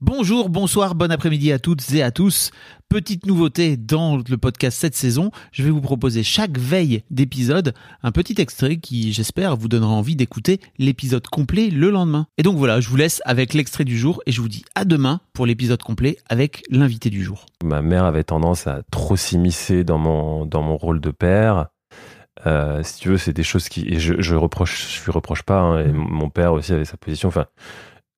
Bonjour, bonsoir, bon après-midi à toutes et à tous. Petite nouveauté dans le podcast cette saison, je vais vous proposer chaque veille d'épisode un petit extrait qui, j'espère, vous donnera envie d'écouter l'épisode complet le lendemain. Et donc voilà, je vous laisse avec l'extrait du jour et je vous dis à demain pour l'épisode complet avec l'invité du jour. Ma mère avait tendance à trop s'immiscer dans mon, dans rôle de père. Euh, si tu veux, c'est des choses qui. Je, je lui reproche pas. hein, et mon père aussi avait sa position. Enfin,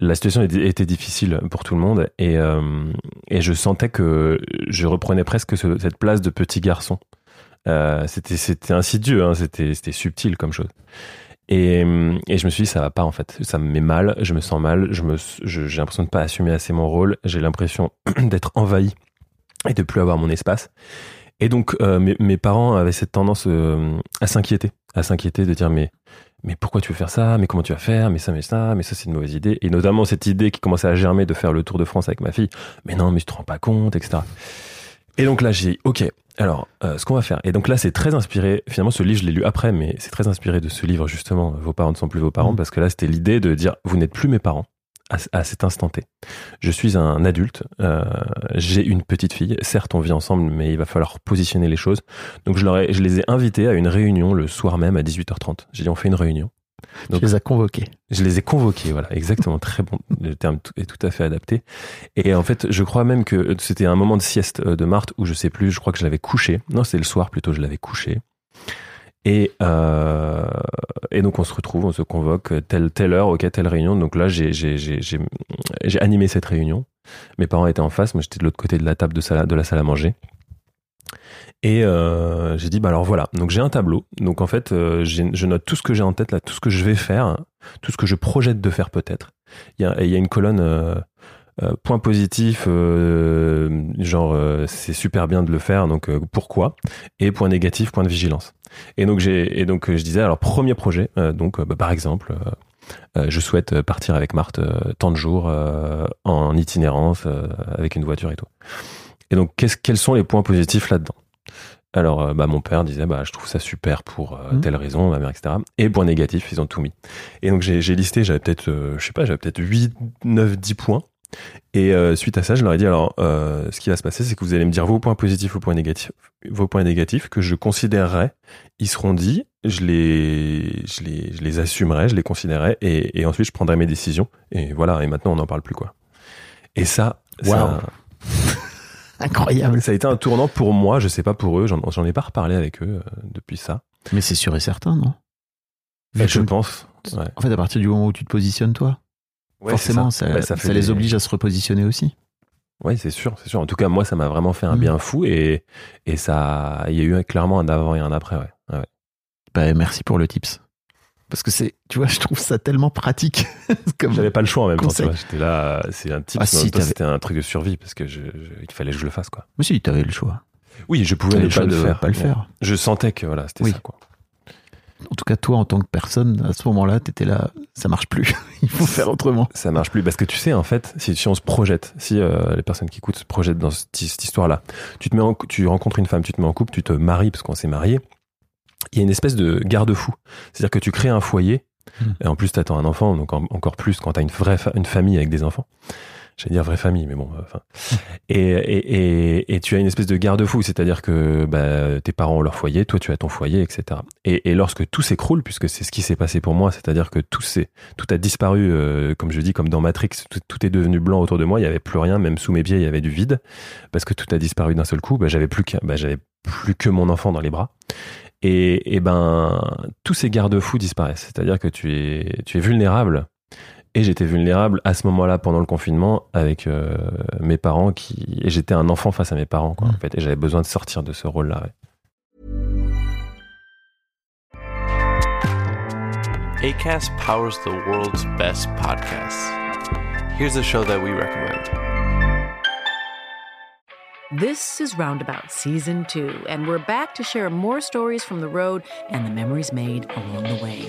la situation était, difficile pour tout le monde. Et, euh, et je sentais que je reprenais presque ce- cette place de petit garçon. Euh, c'était, insidieux, hein, c'était, subtil comme chose. Et, et je me suis dit, ça va pas en fait. Ça me met mal, je me sens mal, je me, je- j'ai l'impression de pas assumer assez mon rôle, j'ai l'impression d'être envahi et de plus avoir mon espace. Et donc, euh, mes, mes parents avaient cette tendance euh, à s'inquiéter, à s'inquiéter de dire mais mais pourquoi tu veux faire ça? Mais comment tu vas faire? Mais ça, mais ça, mais ça c'est une mauvaise idée. Et notamment cette idée qui commençait à germer de faire le tour de France avec ma fille. Mais non, mais tu te rends pas compte, etc. Et donc là, j'ai dit, ok, alors, euh, ce qu'on va faire. Et donc là, c'est très inspiré. Finalement, ce livre, je l'ai lu après, mais c'est très inspiré de ce livre, justement, Vos parents ne sont plus vos parents, Mhm. parce que là, c'était l'idée de dire, vous n'êtes plus mes parents à, à cet instant T. Je suis un adulte, euh, j'ai une petite fille. Certes, on vit ensemble, mais il va falloir positionner les choses. Donc, je, leur ai- je les ai invités à une réunion le soir même à 18h30. J'ai dit, on fait une réunion. Donc- tu les as convoqués. Je les ai convoqués, voilà, exactement, très bon, le terme est tout à fait adapté. Et en fait, je crois même que c'était un moment de sieste euh, de Marthe où je sais plus, je crois que je l'avais couché. Non, c'était le soir plutôt, je l'avais couché. Et, euh, et donc on se retrouve, on se convoque, telle, telle heure, ok, telle réunion. Donc là, j'ai, j'ai, j'ai, animé cette réunion. Mes parents étaient en face, moi j'étais de l'autre côté de la table de, la salle à manger. Et euh, j'ai dit, bah alors voilà, donc j'ai un tableau. Donc en fait, euh, je note tout ce que j'ai en tête, là, tout ce que je vais faire, tout ce que je projette de faire peut-être. Il il y a une colonne euh, point positif, euh, genre euh, c'est super bien de le faire, donc euh, pourquoi? Et point négatif, point de vigilance. Et donc j'ai et donc euh, je disais alors premier projet, euh, donc bah, par exemple, je souhaite partir avec Marthe euh, tant de jours euh, en itinérance euh, avec une voiture et tout. Et donc qu'est-ce quels sont les points positifs là-dedans? Alors, bah, mon père disait, bah, je trouve ça super pour euh, Mhm. telle raison, ma mère, etc. Et point négatif, ils ont tout mis. Et donc, j'ai j'ai listé, j'avais peut-être, euh, je sais pas, j'avais peut-être 8, 9, 10 points. Et euh, suite à ça, je leur ai dit, alors, euh, ce qui va se passer, c'est que vous allez me dire vos points positifs, vos points négatifs, vos points négatifs, que je considérerai, ils seront dits, je les, je les, je les assumerai, je les considérerai, et, et ensuite, je prendrai mes décisions. Et voilà, et maintenant, on n'en parle plus, quoi. Et ça, ça, Waouh. Incroyable. ça a été un tournant pour moi, je sais pas pour eux, j'en ai pas reparlé avec eux euh, depuis ça. Mais c'est sûr et certain, non? Je pense. Ouais. En fait, à partir du moment où tu te positionnes toi, Ouais, forcément, ça, Bah, les des- oblige à se repositionner aussi. Ouais, c'est sûr, c'est sûr. En tout cas, moi, ça m'a vraiment fait un Mm. bien fou et, et ça, il y a eu clairement un avant et un après, ouais. Ouais, ouais. Bah, merci pour le tips. Parce que c'est, tu vois, je trouve ça tellement pratique. Comme- J'avais pas le choix en même temps, Conseil. J'étais là, c'est un type, Ah, si, c'était un truc de survie parce que je, je- il fallait que je le fasse, quoi. Mais si, t'avais le choix. Oui, je pouvais le choix pas le de faire. pas le faire. Je sentais que voilà, c'était Oui. ça, quoi. En tout cas, toi, en tant que personne, à ce moment-là, t'étais là, ça marche plus. Il faut faire autrement. Ça marche plus parce que tu sais en fait si, si on se projette si euh, les personnes qui écoutent se projettent dans cette, cette histoire-là tu te mets en, tu rencontres une femme tu te mets en couple tu te maries parce qu'on s'est marié il y a une espèce de garde-fou c'est-à-dire que tu crées un foyer Hmm. et en plus tu attends un enfant donc en- encore plus quand tu as une vraie fa- une famille avec des enfants j'allais dire vraie famille mais bon euh, enfin et, et, et, et tu as une espèce de garde-fou c'est-à-dire que bah, tes parents ont leur foyer toi tu as ton foyer etc et, lorsque tout s'écroule puisque c'est ce qui s'est passé pour moi c'est-à-dire que tout tout a disparu, euh, comme je dis, comme dans Matrix, tout, est devenu blanc autour de moi, il n'y avait plus rien, même sous mes pieds, il y avait du vide, parce que tout a disparu d'un seul coup, bah, j'avais plus, qu'un- bah, j'avais plus que mon enfant dans les bras. Et, et ben, tous ces garde-fous disparaissent, c'est-à-dire que tu es, tu es vulnérable. Et j'étais vulnérable à ce moment-là pendant le confinement avec euh, mes parents qui et j'étais un enfant face à mes parents quoi, Mm. en fait et j'avais besoin de sortir de ce rôle-là. ouais. ACAST powers the world's best podcasts. Here's a show that we recommend. This is Roundabout Season 2, and we're back to share more stories from the road and the memories made along the way.